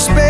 space.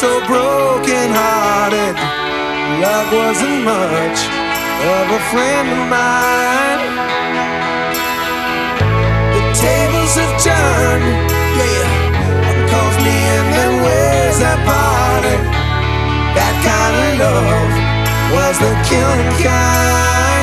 so broken hearted. Love wasn't much of a friend of mine. The tables have turned, yeah. One calls me and then where's that party? That kind of love was the killing kind.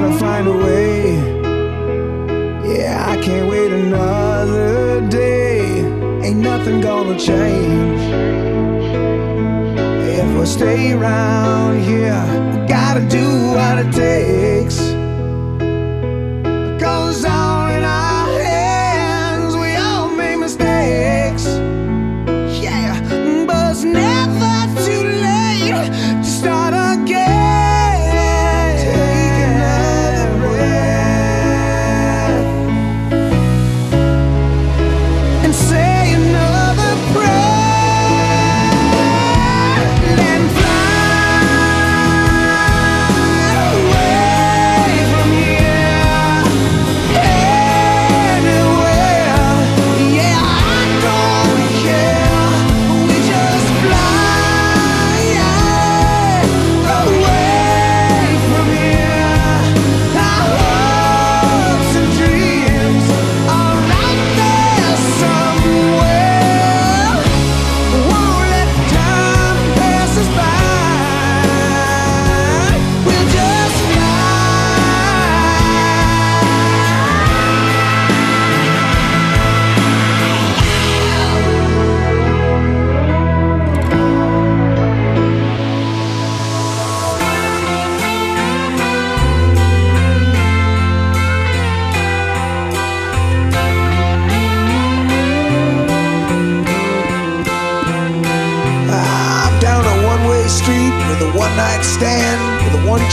Gotta find a way. Yeah, I can't wait another day. Ain't nothing gonna change. If we stay around here, we gotta do what it takes.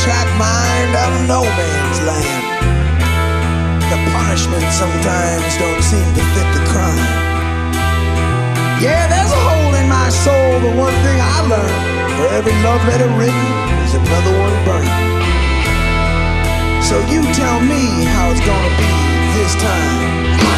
track mind of no man's land. The punishment sometimes don't seem to fit the crime. Yeah, there's a hole in my soul, but one thing I learned for every love letter written there's another one burned. So you tell me how it's gonna be this time.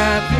happy.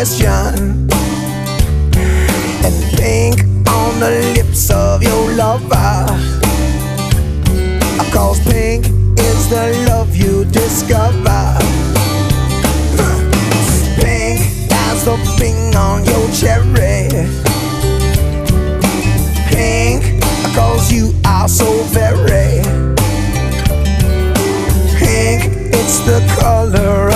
question and think on the lips of your lover. Cause pink is the love you discover. Pink as the pink on your cherry. Pink, cause you are so very. Pink, it's the color